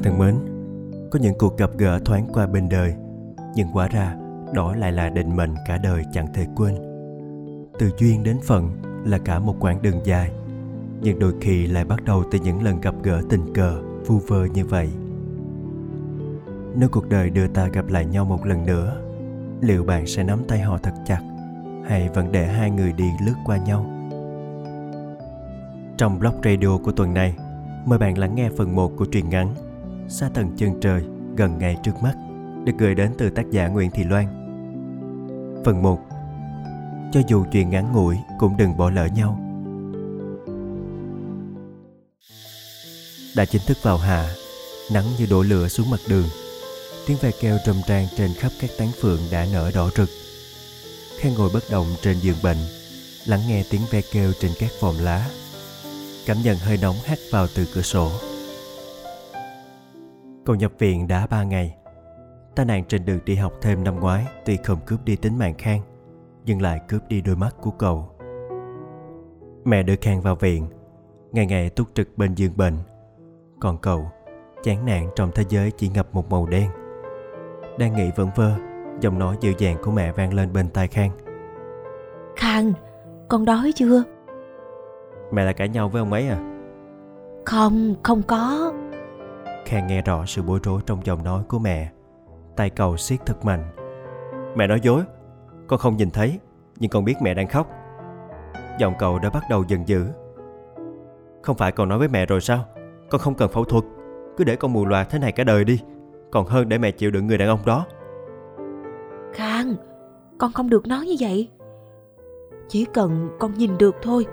bạn thân mến, có những cuộc gặp gỡ thoáng qua bên đời, nhưng quả ra đó lại là định mệnh cả đời chẳng thể quên. Từ duyên đến phận là cả một quãng đường dài, nhưng đôi khi lại bắt đầu từ những lần gặp gỡ tình cờ, vu vơ như vậy. Nếu cuộc đời đưa ta gặp lại nhau một lần nữa, liệu bạn sẽ nắm tay họ thật chặt hay vẫn để hai người đi lướt qua nhau? Trong blog radio của tuần này, mời bạn lắng nghe phần 1 của truyện ngắn Xa tận chân trời gần ngay trước mắt được gửi đến từ tác giả Nguyễn Thị Loan. Phần 1 Cho dù chuyện ngắn ngủi cũng đừng bỏ lỡ nhau. Đã chính thức vào hạ, nắng như đổ lửa xuống mặt đường. Tiếng ve kêu trầm trang trên khắp các tán phượng đã nở đỏ rực. Khang ngồi bất động trên giường bệnh, lắng nghe tiếng ve kêu trên các vòm lá. Cảm nhận hơi nóng hắt vào từ cửa sổ. Cậu nhập viện đã ba ngày. Tai nạn trên đường đi học thêm năm ngoái tuy không cướp đi tính mạng Khang, nhưng lại cướp đi đôi mắt của cậu. Mẹ đưa Khang vào viện, ngày ngày túc trực bên giường bệnh. Còn cậu, chán nản trong thế giới chỉ ngập một màu đen. Đang nghĩ vẩn vơ, giọng nói dịu dàng của mẹ vang lên bên tai Khang. Khang, con đói chưa? Mẹ lại cãi nhau với ông ấy à? Không, không có. Khang nghe rõ sự bối rối trong giọng nói của mẹ. Tay cậu siết thật mạnh. Mẹ nói dối. Con không nhìn thấy, nhưng con biết mẹ đang khóc. Giọng cậu đã bắt đầu dần dữ. Không phải con nói với mẹ rồi sao? Con không cần phẫu thuật. Cứ để con mù loà thế này cả đời đi. Còn hơn để mẹ chịu đựng người đàn ông đó. Khang, con không được nói như vậy. Chỉ cần con nhìn được thôi,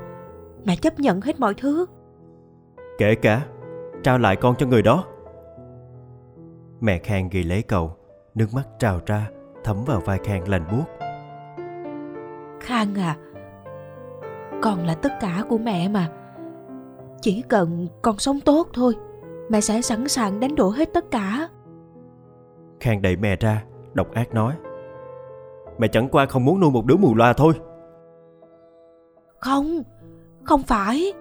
mẹ chấp nhận hết mọi thứ. Kể cả trao lại con cho người đó. Mẹ Khang ghi lấy cậu, nước mắt trào ra, thấm vào vai Khang lành buốt. Khang à, con là tất cả của mẹ mà. Chỉ cần con sống tốt thôi, mẹ sẽ sẵn sàng đánh đổ hết tất cả. Khang đẩy mẹ ra, độc ác nói. Mẹ chẳng qua không muốn nuôi một đứa mù loa thôi. Không, không phải.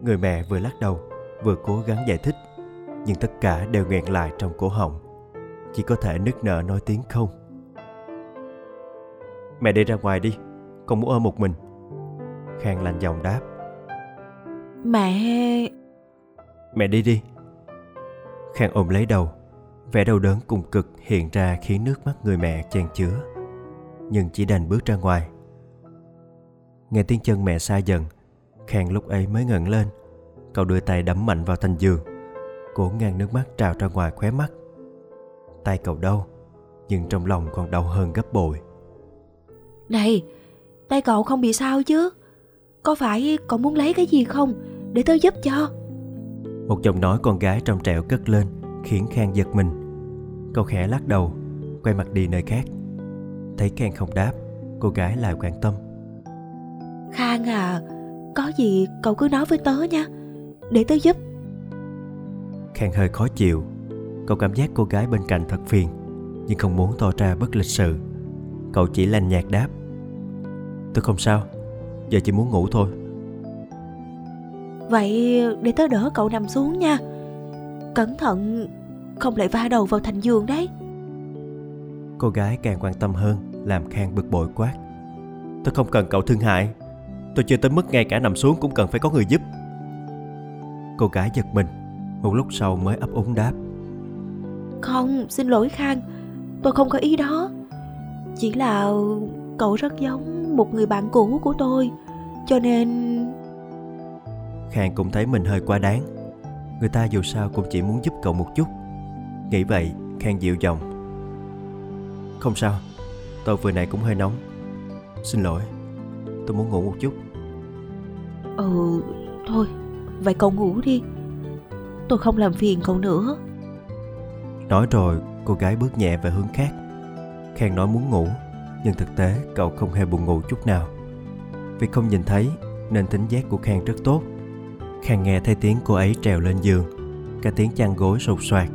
Người mẹ vừa lắc đầu, vừa cố gắng giải thích, nhưng tất cả đều nghẹn lại trong cổ họng. Chỉ có thể nức nở nói tiếng không. Mẹ đi ra ngoài đi, con muốn ở một mình. Khang lạnh giọng đáp. Mẹ... Mẹ đi đi. Khang ôm lấy đầu, vẻ đau đớn cùng cực hiện ra khiến nước mắt người mẹ chan chứa. Nhưng chỉ đành bước ra ngoài. Nghe tiếng chân mẹ xa dần, Khang lúc ấy mới ngẩng lên. Cậu đưa tay đấm mạnh vào thành giường, cố ngăn nước mắt trào ra ngoài khóe mắt. Tay cậu đau, nhưng trong lòng còn đau hơn gấp bội. Này, tay cậu không bị sao chứ? Có phải cậu muốn lấy cái gì không? Để tôi giúp cho. Một giọng nói con gái trong trẻo cất lên khiến Khang giật mình. Cậu khẽ lắc đầu, quay mặt đi nơi khác. Thấy Khang không đáp, cô gái lại quan tâm. Khang à, có gì cậu cứ nói với tớ nha, để tớ giúp. Khang hơi khó chịu. Cậu cảm giác cô gái bên cạnh thật phiền, nhưng không muốn tỏ ra bất lịch sự. Cậu chỉ lành nhạt đáp. Tôi không sao, giờ chỉ muốn ngủ thôi. Vậy để tớ đỡ cậu nằm xuống nha. Cẩn thận, không lại va đầu vào thành giường đấy. Cô gái càng quan tâm hơn, làm Khang bực bội quát. Tôi không cần cậu thương hại. Tôi chưa tới mức ngay cả nằm xuống cũng cần phải có người giúp. Cô gái giật mình, một lúc sau mới ấp úng đáp. Không, xin lỗi Khang, tôi không có ý đó. Chỉ là cậu rất giống một người bạn cũ của tôi, cho nên... Khang cũng thấy mình hơi quá đáng. Người ta dù sao cũng chỉ muốn giúp cậu một chút. Nghĩ vậy, Khang dịu giọng. Không sao, tôi vừa nãy cũng hơi nóng. Xin lỗi, tôi muốn ngủ một chút. Ừ, thôi, vậy cậu ngủ đi. Tôi không làm phiền cậu nữa. Nói rồi, cô gái bước nhẹ về hướng khác. Khang nói muốn ngủ, nhưng thực tế cậu không hề buồn ngủ chút nào. Vì không nhìn thấy nên tính giác của Khang rất tốt. Khang nghe thấy tiếng cô ấy trèo lên giường, cả tiếng chăn gối sột soạt.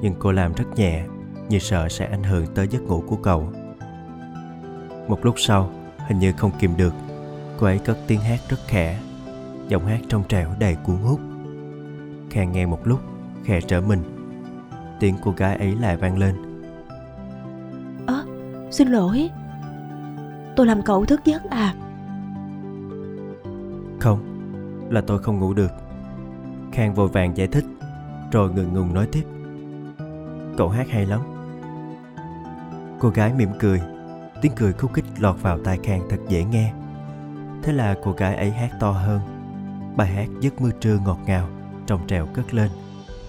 Nhưng cô làm rất nhẹ, như sợ sẽ ảnh hưởng tới giấc ngủ của cậu. Một lúc sau, hình như không kìm được, cô ấy cất tiếng hát rất khẽ, giọng hát trong trẻo đầy cuốn hút. Khang nghe một lúc khẽ trở mình. Tiếng cô gái ấy lại vang lên. Ơ à, xin lỗi. Tôi làm cậu thức giấc à? Không Là tôi không ngủ được. Khang vội vàng giải thích Rồi ngừng ngùng nói tiếp. Cậu hát hay lắm. Cô gái mỉm cười Tiếng cười khúc khích lọt vào tai Khang thật dễ nghe. Thế là cô gái ấy hát to hơn. Bài hát giấc mưa trưa ngọt ngào Trong trèo cất lên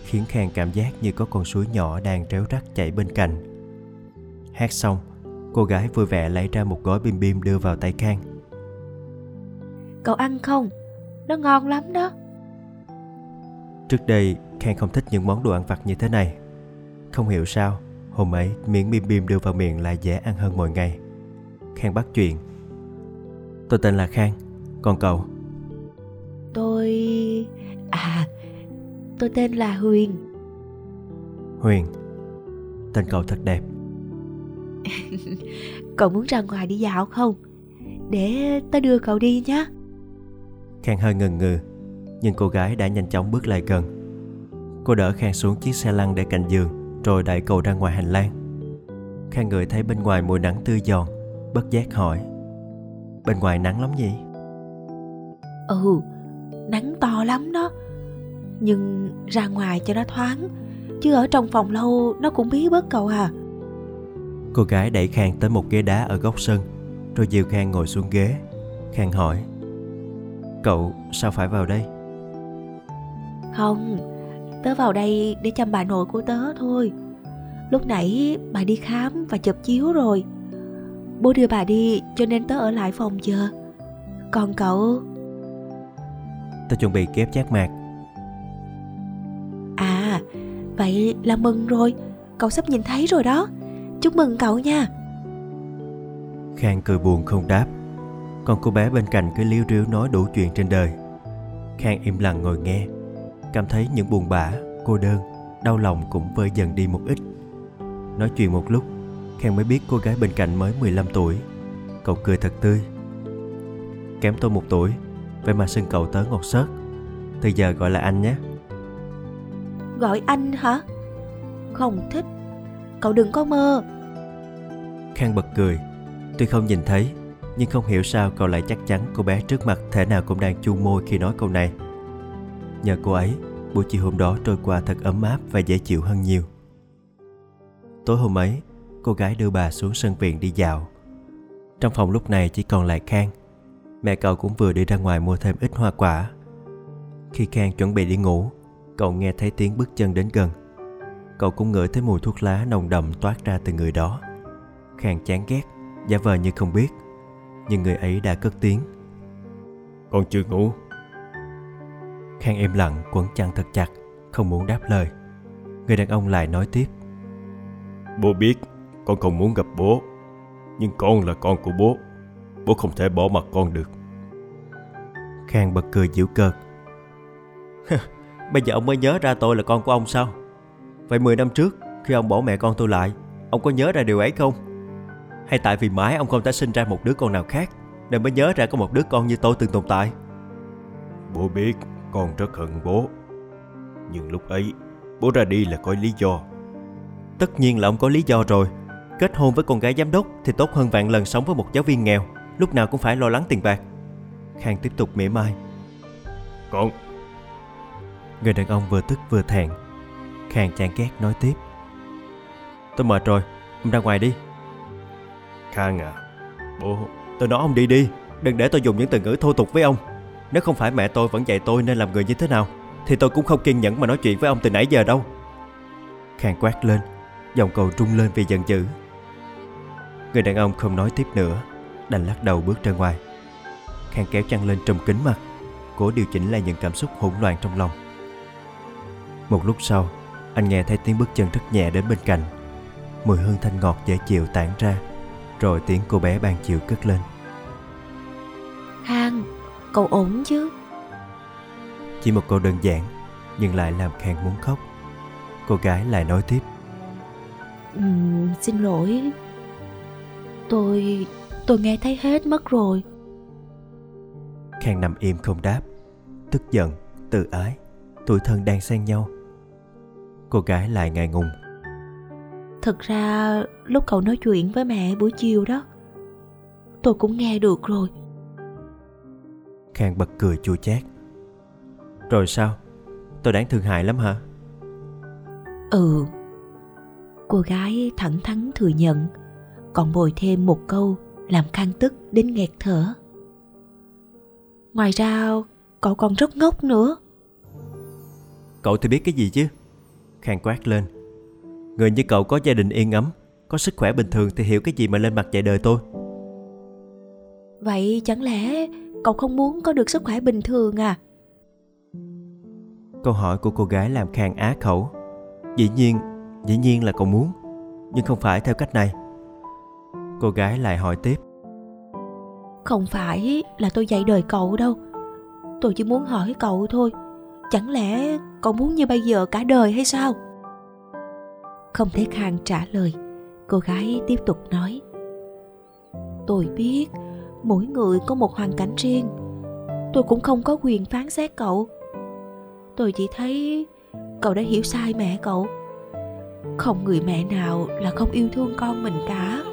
Khiến Khang cảm giác như có con suối nhỏ đang réo rắt chảy bên cạnh. Hát xong Cô gái vui vẻ lấy ra một gói bim bim đưa vào tay Khang. Cậu ăn không? Nó ngon lắm đó. Trước đây Khang không thích những món đồ ăn vặt như thế này. Không hiểu sao Hôm ấy miếng bim bim đưa vào miệng lại dễ ăn hơn mọi ngày. Khang bắt chuyện. Tôi tên là Khang Còn cậu? Tôi... À Tôi tên là Huyền. Huyền Tên cậu thật đẹp. Cậu muốn ra ngoài đi dạo không? Để tớ đưa cậu đi nhé Khang hơi ngần ngừ Nhưng cô gái đã nhanh chóng bước lại gần. Cô đỡ Khang xuống chiếc xe lăn để cạnh giường Rồi đẩy cậu ra ngoài hành lang. Khang ngửi thấy bên ngoài mùi nắng tươi giòn Bất giác hỏi Bên ngoài nắng lắm nhỉ? Ừ, nắng to lắm đó Nhưng ra ngoài cho nó thoáng Chứ ở trong phòng lâu nó cũng bí bớt cậu à. Cô gái đẩy Khang tới một ghế đá ở góc sân Rồi dìu Khang ngồi xuống ghế. Khang hỏi Cậu sao phải vào đây? Không, tớ vào đây để chăm bà nội của tớ thôi. Lúc nãy bà đi khám và chụp chiếu rồi. Bố đưa bà đi cho nên tớ ở lại phòng chờ. Còn cậu? Tớ chuẩn bị kép giác mạc Vậy là mừng rồi. Cậu sắp nhìn thấy rồi đó. Chúc mừng cậu nha. Khang cười buồn không đáp. Còn cô bé bên cạnh cứ liêu riêu nói đủ chuyện trên đời. Khang im lặng ngồi nghe. Cảm thấy những buồn bã, cô đơn, đau lòng cũng vơi dần đi một ít. Nói chuyện một lúc Khang mới biết cô gái bên cạnh mới 15 tuổi. Cậu cười thật tươi. Kém tôi một tuổi Vậy mà xưng cậu tớ ngọt sớt. Từ giờ gọi là anh nhé. Gọi anh hả? Không thích. Cậu đừng có mơ. Khang bật cười. Tuy không nhìn thấy, Nhưng không hiểu sao cậu lại chắc chắn cô bé trước mặt Thể nào cũng đang chu môi khi nói câu này. Nhờ cô ấy, Buổi chiều hôm đó trôi qua thật ấm áp và dễ chịu hơn nhiều. Tối hôm ấy, Cô gái đưa bà xuống sân viện đi dạo. Trong phòng lúc này chỉ còn lại Khang. Mẹ cậu cũng vừa đi ra ngoài mua thêm ít hoa quả. Khi Khang chuẩn bị đi ngủ Cậu nghe thấy tiếng bước chân đến gần. Cậu cũng ngửi thấy mùi thuốc lá nồng đậm toát ra từ người đó. Khang chán ghét Giả vờ như không biết. Nhưng người ấy đã cất tiếng. Con chưa ngủ. Khang im lặng quấn chăn thật chặt Không muốn đáp lời. Người đàn ông lại nói tiếp. Bố biết con không muốn gặp bố. Nhưng con là con của bố. Bố không thể bỏ mặt con được. Khang bật cười giễu cợt Bây giờ ông mới nhớ ra tôi là con của ông sao? Vậy 10 năm trước Khi ông bỏ mẹ con tôi lại Ông có nhớ ra điều ấy không? Hay tại vì mãi ông không thể sinh ra một đứa con nào khác Nên mới nhớ ra có một đứa con như tôi từng tồn tại? Bố biết con rất hận bố. Nhưng lúc ấy Bố ra đi là có lý do. Tất nhiên là ông có lý do rồi. Kết hôn với con gái giám đốc Thì tốt hơn vạn lần sống với một giáo viên nghèo Lúc nào cũng phải lo lắng tiền bạc. Khang tiếp tục mỉa mai. Con Người đàn ông vừa tức vừa thẹn. Khang chán ghét nói tiếp. Tôi mệt rồi Ông ra ngoài đi. Khang à Bố Tôi nói ông đi đi Đừng để tôi dùng những từ ngữ thô tục với ông. Nếu không phải mẹ tôi vẫn dạy tôi nên làm người như thế nào Thì tôi cũng không kiên nhẫn mà nói chuyện với ông từ nãy giờ đâu. Khang quát lên Giọng cậu trung lên vì giận dữ. Người đàn ông không nói tiếp nữa Đành lắc đầu bước ra ngoài. Khang kéo chăn lên trùm kính mặt Cố điều chỉnh lại những cảm xúc hỗn loạn trong lòng Một lúc sau Anh nghe thấy tiếng bước chân rất nhẹ đến bên cạnh. Mùi hương thanh ngọt dễ chịu tản ra Rồi tiếng cô bé ban chiều cất lên. Khang, cậu ổn chứ? Chỉ một câu đơn giản Nhưng lại làm Khang muốn khóc. Cô gái lại nói tiếp. Uhm, Xin lỗi. Tôi... tôi nghe thấy hết mất rồi. Khang nằm im không đáp Tức giận, tự ái. Tuổi thân đang xen nhau cô gái lại ngại ngùng. Thực ra lúc cậu nói chuyện với mẹ buổi chiều đó tôi cũng nghe được rồi. Khang bật cười chua chát. Rồi sao? Tôi đáng thương hại lắm hả? Ừ. Cô gái thẳng thắn thừa nhận còn bồi thêm một câu làm khang tức đến nghẹt thở. Ngoài ra cậu còn rất ngốc nữa. Cậu thì biết cái gì chứ khang quát lên. Người như cậu có gia đình yên ấm có sức khỏe bình thường thì hiểu cái gì mà lên mặt dạy đời tôi. Vậy chẳng lẽ cậu không muốn có được sức khỏe bình thường à? Câu hỏi của cô gái làm khang á khẩu. Dĩ nhiên dĩ nhiên là cậu muốn nhưng không phải theo cách này. Cô gái lại hỏi tiếp. Không phải là tôi dạy đời cậu đâu. Tôi chỉ muốn hỏi cậu thôi. Chẳng lẽ cậu muốn như bây giờ cả đời hay sao? Không thấy khang trả lời, cô gái tiếp tục nói. Tôi biết, mỗi người có một hoàn cảnh riêng. Tôi cũng không có quyền phán xét cậu. Tôi chỉ thấy cậu đã hiểu sai mẹ cậu. Không người mẹ nào là không yêu thương con mình cả.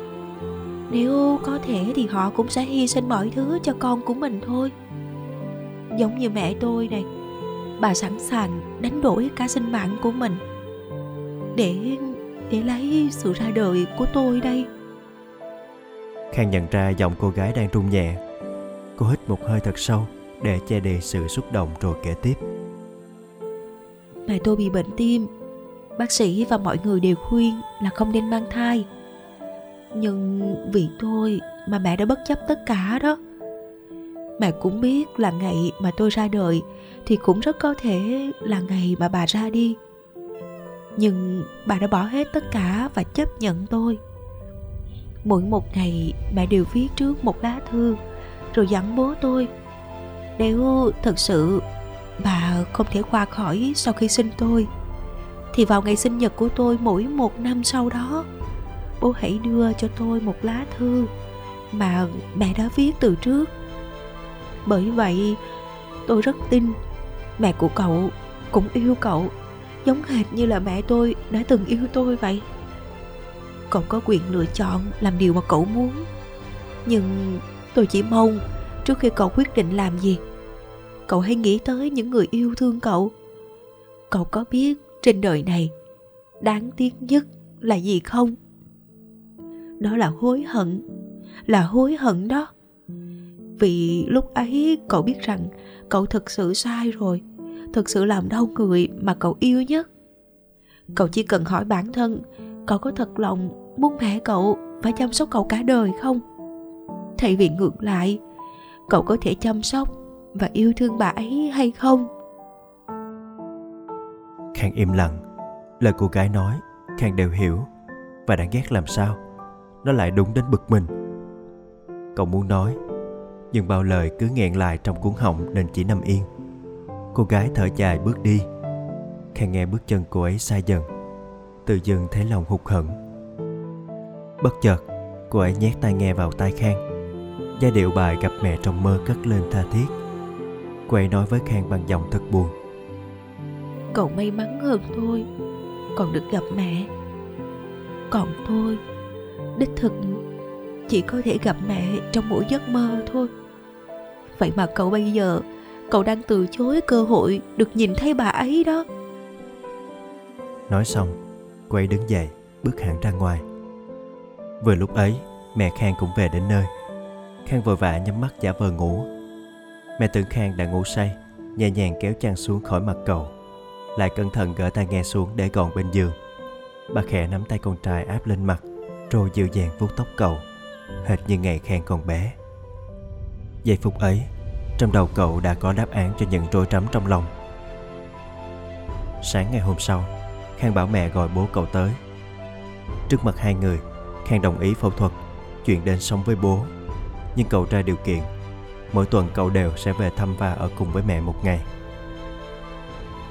Nếu có thể thì họ cũng sẽ hy sinh mọi thứ cho con của mình thôi. Giống như mẹ tôi này bà sẵn sàng đánh đổi cả sinh mạng của mình. Để để lấy sự ra đời của tôi đây. Khang nhận ra giọng cô gái đang run nhẹ. Cô hít một hơi thật sâu để che đi sự xúc động rồi kể tiếp. Mẹ tôi bị bệnh tim. Bác sĩ và mọi người đều khuyên là không nên mang thai. Nhưng vì tôi mà mẹ đã bất chấp tất cả đó mẹ cũng biết là ngày mà tôi ra đời thì cũng rất có thể là ngày mà bà ra đi. Nhưng bà đã bỏ hết tất cả và chấp nhận tôi. Mỗi một ngày mẹ đều viết trước một lá thư rồi dặn bố tôi. Nếu thật sự bà không thể qua khỏi sau khi sinh tôi, thì vào ngày sinh nhật của tôi mỗi một năm sau đó, bố hãy đưa cho tôi một lá thư mà mẹ đã viết từ trước bởi vậy, tôi rất tin mẹ của cậu cũng yêu cậu giống hệt như là mẹ tôi đã từng yêu tôi vậy. Cậu có quyền lựa chọn làm điều mà cậu muốn, nhưng tôi chỉ mong trước khi cậu quyết định làm gì, cậu hãy nghĩ tới những người yêu thương cậu. Cậu có biết trên đời này đáng tiếc nhất là gì không? Đó là hối hận, là hối hận đó vì lúc ấy cậu biết rằng cậu thực sự sai rồi. Thực sự làm đau người mà cậu yêu nhất. Cậu chỉ cần hỏi bản thân, cậu có thật lòng muốn mẹ cậu phải chăm sóc cậu cả đời không? Thay vì ngược lại, cậu có thể chăm sóc và yêu thương bà ấy hay không? Khang im lặng. Lời cô gái nói, khang đều hiểu và đã ghét làm sao. Nó lại đúng đến bực mình. Cậu muốn nói nhưng bao lời cứ nghẹn lại trong cuốn họng nên chỉ nằm yên. Cô gái thở dài bước đi. Khang nghe bước chân cô ấy xa dần. Tự dưng thấy lòng hụt hẫng. Bất chợt, cô ấy nhét tai nghe vào tai khang. Giai điệu bài gặp mẹ trong mơ cất lên tha thiết. Cô ấy nói với khang bằng giọng thật buồn. Cậu may mắn hơn thôi. Còn được gặp mẹ. Còn tôi đích thực chỉ có thể gặp mẹ trong mỗi giấc mơ thôi. Vậy mà cậu bây giờ, cậu đang từ chối cơ hội được nhìn thấy bà ấy đó. Nói xong cô ấy đứng dậy, bước hẳn ra ngoài. Vừa lúc ấy, mẹ khang cũng về đến nơi. Khang vội vã nhắm mắt giả vờ ngủ. Mẹ tưởng khang đã ngủ say, nhẹ nhàng kéo chăn xuống khỏi mặt cậu. Lại cẩn thận gỡ tai nghe xuống để gọn bên giường. Bà khẽ nắm tay con trai áp lên mặt, rồi dịu dàng vuốt tóc cậu hệt như ngày khang còn bé. Giây phút ấy, trong đầu cậu đã có đáp án cho những rối rắm trong lòng. Sáng ngày hôm sau, khang bảo mẹ gọi bố cậu tới. Trước mặt hai người, khang đồng ý phẫu thuật, chuyện đến sống với bố. Nhưng cậu ra điều kiện, mỗi tuần cậu đều sẽ về thăm và ở cùng với mẹ một ngày.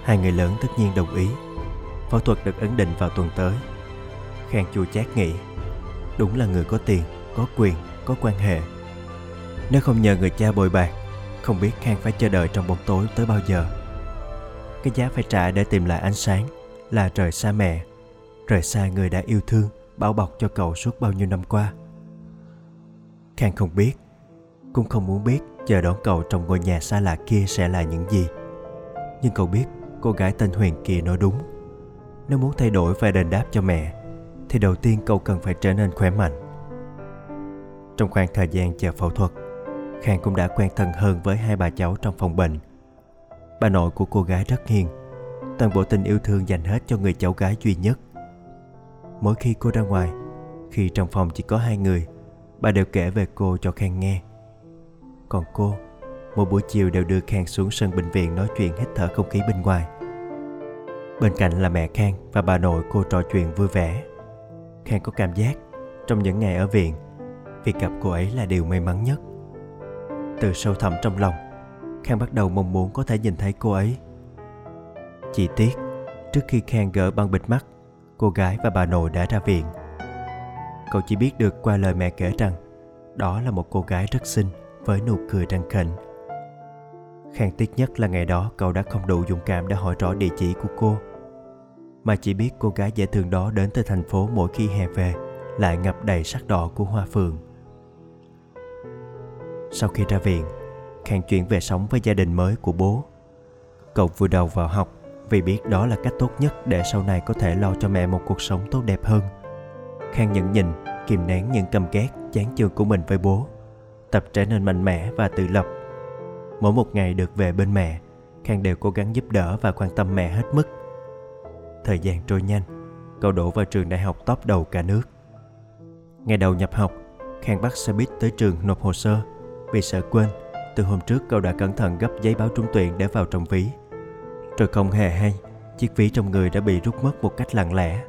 Hai người lớn tất nhiên đồng ý. Phẫu thuật được ấn định vào tuần tới. Khang chua chát nghĩ, đúng là người có tiền có quyền, có quan hệ. Nếu không nhờ người cha bồi bạc không biết khang phải chờ đợi trong bóng tối tới bao giờ. Cái giá phải trả để tìm lại ánh sáng là rời xa mẹ rời xa người đã yêu thương, bảo bọc cho cậu suốt bao nhiêu năm qua. Khang không biết, cũng không muốn biết chờ đón cậu trong ngôi nhà xa lạ kia sẽ là những gì. Nhưng cậu biết cô gái tên huyền kia nói đúng. Nếu muốn thay đổi và đền đáp cho mẹ, thì đầu tiên cậu cần phải trở nên khỏe mạnh trong khoảng thời gian chờ phẫu thuật. Khang cũng đã quen thân hơn với hai bà cháu trong phòng bệnh. Bà nội của cô gái rất hiền, toàn bộ tình yêu thương dành hết cho người cháu gái duy nhất. Mỗi khi cô ra ngoài, khi trong phòng chỉ có hai người, bà đều kể về cô cho khang nghe. Còn cô, một buổi chiều đều đưa khang xuống sân bệnh viện nói chuyện hít thở không khí bên ngoài. Bên cạnh là mẹ khang và bà nội cô trò chuyện vui vẻ. Khang có cảm giác trong những ngày ở viện việc gặp cô ấy là điều may mắn nhất. Từ sâu thẳm trong lòng, khang bắt đầu mong muốn có thể nhìn thấy cô ấy. Chi tiết trước khi khang gỡ băng bịt mắt, cô gái và bà nội đã ra viện. Cậu chỉ biết được qua lời mẹ kể rằng, đó là một cô gái rất xinh với nụ cười răng khỉnh khang tiếc nhất là ngày đó cậu đã không đủ dũng cảm để hỏi rõ địa chỉ của cô, mà chỉ biết cô gái dễ thương đó đến từ thành phố mỗi khi hè về, lại ngập đầy sắc đỏ của hoa phượng sau khi ra viện, khang chuyển về sống với gia đình mới của bố. Cậu vừa đầu vào học vì biết đó là cách tốt nhất để sau này có thể lo cho mẹ một cuộc sống tốt đẹp hơn. Khang nhẫn nhịn, kìm nén những cầm ghét, chán chường của mình với bố, tập trở nên mạnh mẽ và tự lập. Mỗi một ngày được về bên mẹ, khang đều cố gắng giúp đỡ và quan tâm mẹ hết mức. Thời gian trôi nhanh, cậu đổ vào trường đại học top đầu cả nước. Ngày đầu nhập học, khang bắt xe buýt tới trường nộp hồ sơ vì sợ quên, từ hôm trước cậu đã cẩn thận gấp giấy báo trúng tuyển để vào trong ví. Rồi không hề hay, chiếc ví trong người đã bị rút mất một cách lặng lẽ.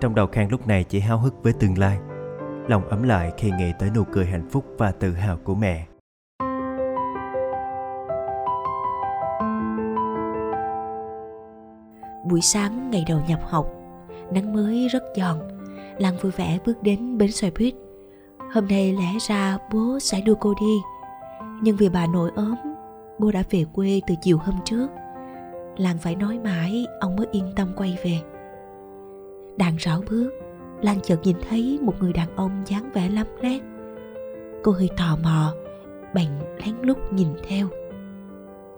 Trong đầu khang lúc này chỉ háo hức với tương lai, lòng ấm lại khi nghĩ tới nụ cười hạnh phúc và tự hào của mẹ. Buổi sáng, ngày đầu nhập học, nắng mới rất giòn. Lan vui vẻ bước đến bến xe buýt hôm nay lẽ ra bố sẽ đưa cô đi. Nhưng vì bà nội ốm, bố đã về quê từ chiều hôm trước. Lan phải nói mãi, ông mới yên tâm quay về. Đang rảo bước, lan chợt nhìn thấy một người đàn ông dáng vẻ lắm lét. Cô hơi tò mò, bèn lén lút nhìn theo.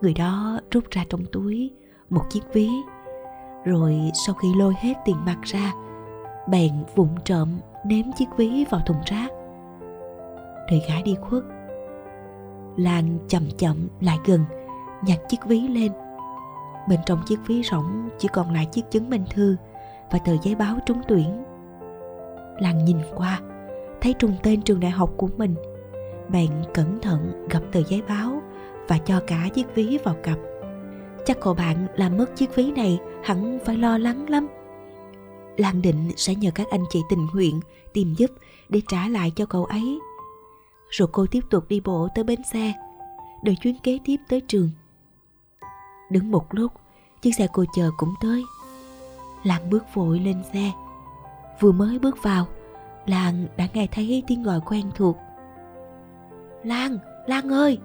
Người đó rút ra trong túi một chiếc ví, rồi sau khi lôi hết tiền mặt ra, bèn vụng trộm ném chiếc ví vào thùng rác đợi gã đi khuất. Lan chậm chậm lại gần, nhặt chiếc ví lên. Bên trong chiếc ví rỗng chỉ còn lại chiếc chứng minh thư và tờ giấy báo trúng tuyển. Lan nhìn qua, thấy trùng tên trường đại học của mình. Bèn cẩn thận gặp tờ giấy báo và cho cả chiếc ví vào cặp. Chắc cậu bạn làm mất chiếc ví này, hẳn phải lo lắng lắm. Lan định sẽ nhờ các anh chị tình nguyện tìm giúp để trả lại cho cậu ấy rồi cô tiếp tục đi bộ tới bến xe, đợi chuyến kế tiếp tới trường. Đứng một lúc, chiếc xe cô chờ cũng tới. Lan bước vội lên xe. Vừa mới bước vào, lan đã nghe thấy tiếng gọi quen thuộc. Lan lan ơi!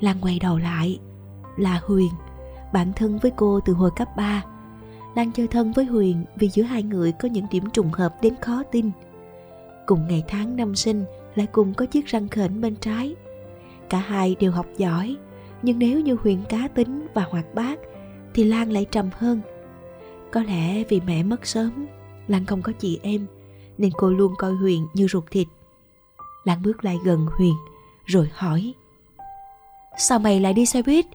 Lan quay đầu lại. Là huyền, bạn thân với cô từ hồi cấp 3 Lan chơi thân với Huyền vì giữa hai người có những điểm trùng hợp đến khó tin. Cùng ngày tháng năm sinh lại cùng có chiếc răng khểnh bên trái. Cả hai đều học giỏi, nhưng nếu như Huyền cá tính và hoạt bát thì Lan lại trầm hơn. Có lẽ vì mẹ mất sớm, Lan không có chị em nên cô luôn coi Huyền như ruột thịt. Lan bước lại gần Huyền rồi hỏi Sao mày lại đi xe buýt?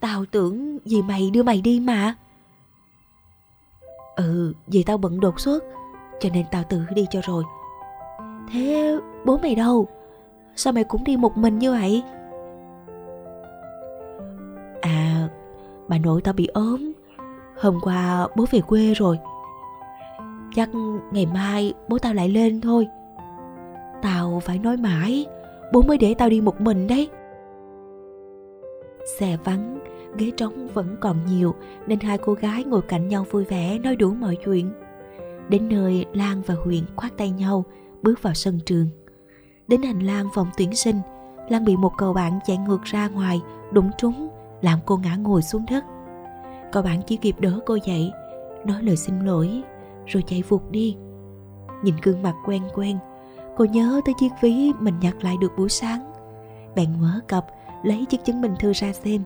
Tao tưởng vì mày đưa mày đi mà Ừ vì tao bận đột xuất Cho nên tao tự đi cho rồi Thế bố mày đâu? Sao mày cũng đi một mình như vậy? À Bà nội tao bị ốm. Hôm qua bố về quê rồi. Chắc ngày mai bố tao lại lên thôi. Tao phải nói mãi, Bố mới để tao đi một mình đấy. Xe vắng, ghế trống vẫn còn nhiều, nên hai cô gái ngồi cạnh nhau vui vẻ nói đủ mọi chuyện. Đến nơi, Lan và Huyền khoát tay nhau, bước vào sân trường. Đến hành lang phòng tuyển sinh, Lan bị một cậu bạn chạy ngược ra ngoài, đụng trúng, làm cô ngã ngồi xuống đất. Cậu bạn chỉ kịp đỡ cô dậy nói lời xin lỗi rồi chạy vụt đi. Nhìn gương mặt quen quen cô nhớ tới chiếc ví mình nhặt lại được buổi sáng. Bạn mở cặp lấy chiếc chứng minh thư ra xem.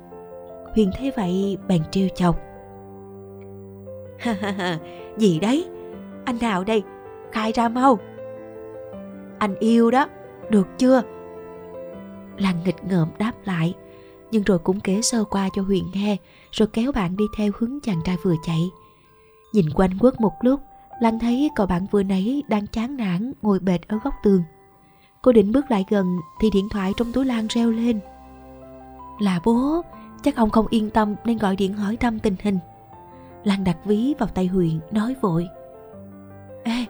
Huyền thấy vậy bạn trêu chọc. Ha ha ha gì đấy? Anh nào đây? Khai ra mau. Anh yêu đó được chưa? Lan nghịch ngợm đáp lại Nhưng rồi cũng kể sơ qua cho Huyền nghe Rồi kéo bạn đi theo hướng chàng trai vừa chạy. Nhìn quanh quất một lúc Lan thấy cậu bạn vừa nãy đang chán nản ngồi bệt ở góc tường. Cô định bước lại gần thì điện thoại trong túi Lan reo lên. Là bố, chắc ông không yên tâm nên gọi điện hỏi thăm tình hình. Lan đặt ví vào tay Huyền nói vội. Ê,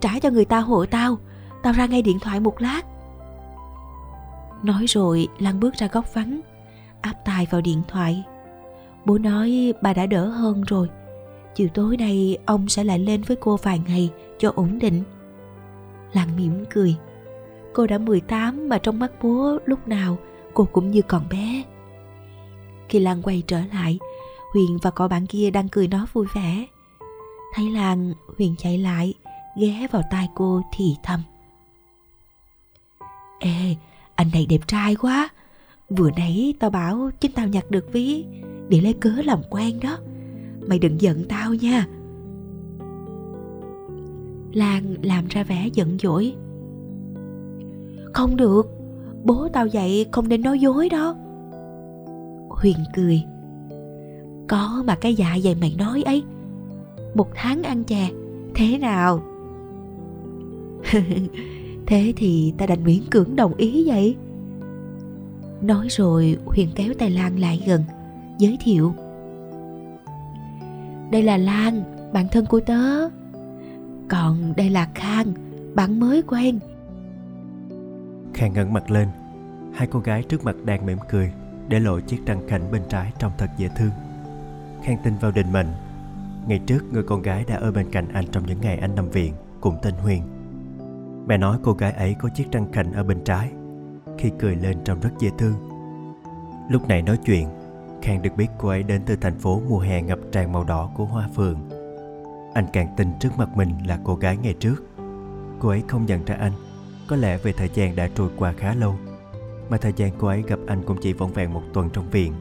trả cho người ta hộ tao Tao ra ngay điện thoại một lát. Nói rồi, Lan bước ra góc vắng, Áp tai vào điện thoại. Bố nói, bà đã đỡ hơn rồi. Chiều tối nay, ông sẽ lại lên với cô vài ngày cho ổn định. Lan mỉm cười. Cô đã 18 mà trong mắt bố lúc nào cô cũng như còn bé. Khi Lan quay trở lại, Huyền và cậu bạn kia đang cười nói vui vẻ. Thấy Lan, Huyền chạy lại, Ghé vào tai cô thì thầm. Ê anh này đẹp trai quá. Vừa nãy tao bảo chính tao nhặt được ví, Để lấy cớ làm quen đó. Mày đừng giận tao nha. Lan làm ra vẻ giận dỗi. Không được, Bố tao dạy không nên nói dối đó. Huyền cười. Có mà cái dạ dày mày nói ấy. Một tháng ăn chè, Thế nào? Thế thì ta đành miễn cưỡng đồng ý vậy? Nói rồi, Huyền kéo tay Lan lại gần, Giới thiệu. Đây là Lan, Bạn thân của tớ. Còn đây là Khang, Bạn mới quen. Khang ngẩng mặt lên. Hai cô gái trước mặt đang mỉm cười, Để lộ chiếc răng khảnh bên trái trông thật dễ thương. Khang tin vào định mệnh. Ngày trước, người con gái đã ở bên cạnh anh trong những ngày anh nằm viện, cùng tên Huyền. Mẹ nói cô gái ấy có chiếc răng khảnh ở bên trái, Khi cười lên trông rất dễ thương. Lúc này nói chuyện, Khang được biết cô ấy đến từ thành phố mùa hè ngập tràn màu đỏ của hoa phường Anh càng tin trước mặt mình là cô gái ngày trước. Cô ấy không nhận ra anh, Có lẽ vì thời gian đã trôi qua khá lâu, Mà thời gian cô ấy gặp anh cũng chỉ vỏn vẹn một tuần trong viện.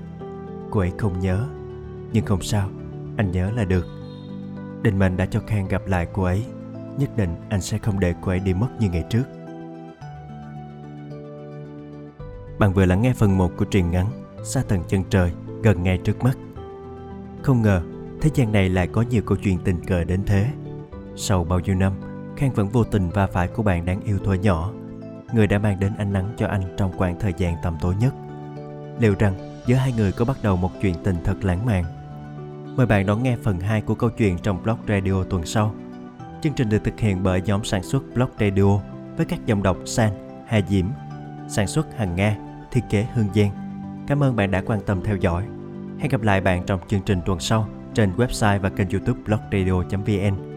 Cô ấy không nhớ, Nhưng không sao, Anh nhớ là được. Định mệnh đã cho Khang gặp lại cô ấy nhất định anh sẽ không để cô ấy đi mất như ngày trước. Bạn vừa lắng nghe phần 1 của truyện ngắn xa tầng chân trời gần ngay trước mắt. Không ngờ, thế gian này lại có nhiều câu chuyện tình cờ đến thế. Sau bao nhiêu năm, Khang vẫn vô tình va phải cô bạn đáng yêu thuở nhỏ, người đã mang đến ánh nắng cho anh trong khoảng thời gian tầm tối nhất. Liệu rằng giữa hai người có bắt đầu một chuyện tình thật lãng mạn? Mời bạn đón nghe phần 2 của câu chuyện trong blog radio tuần sau. Chương trình được thực hiện bởi nhóm sản xuất Blog Radio với các dòng đọc San, Hà Diễm, sản xuất Hằng Nga, thiết kế Hương Giang. Cảm ơn bạn đã quan tâm theo dõi. Hẹn gặp lại bạn trong chương trình tuần sau trên website và kênh youtube blogradio.vn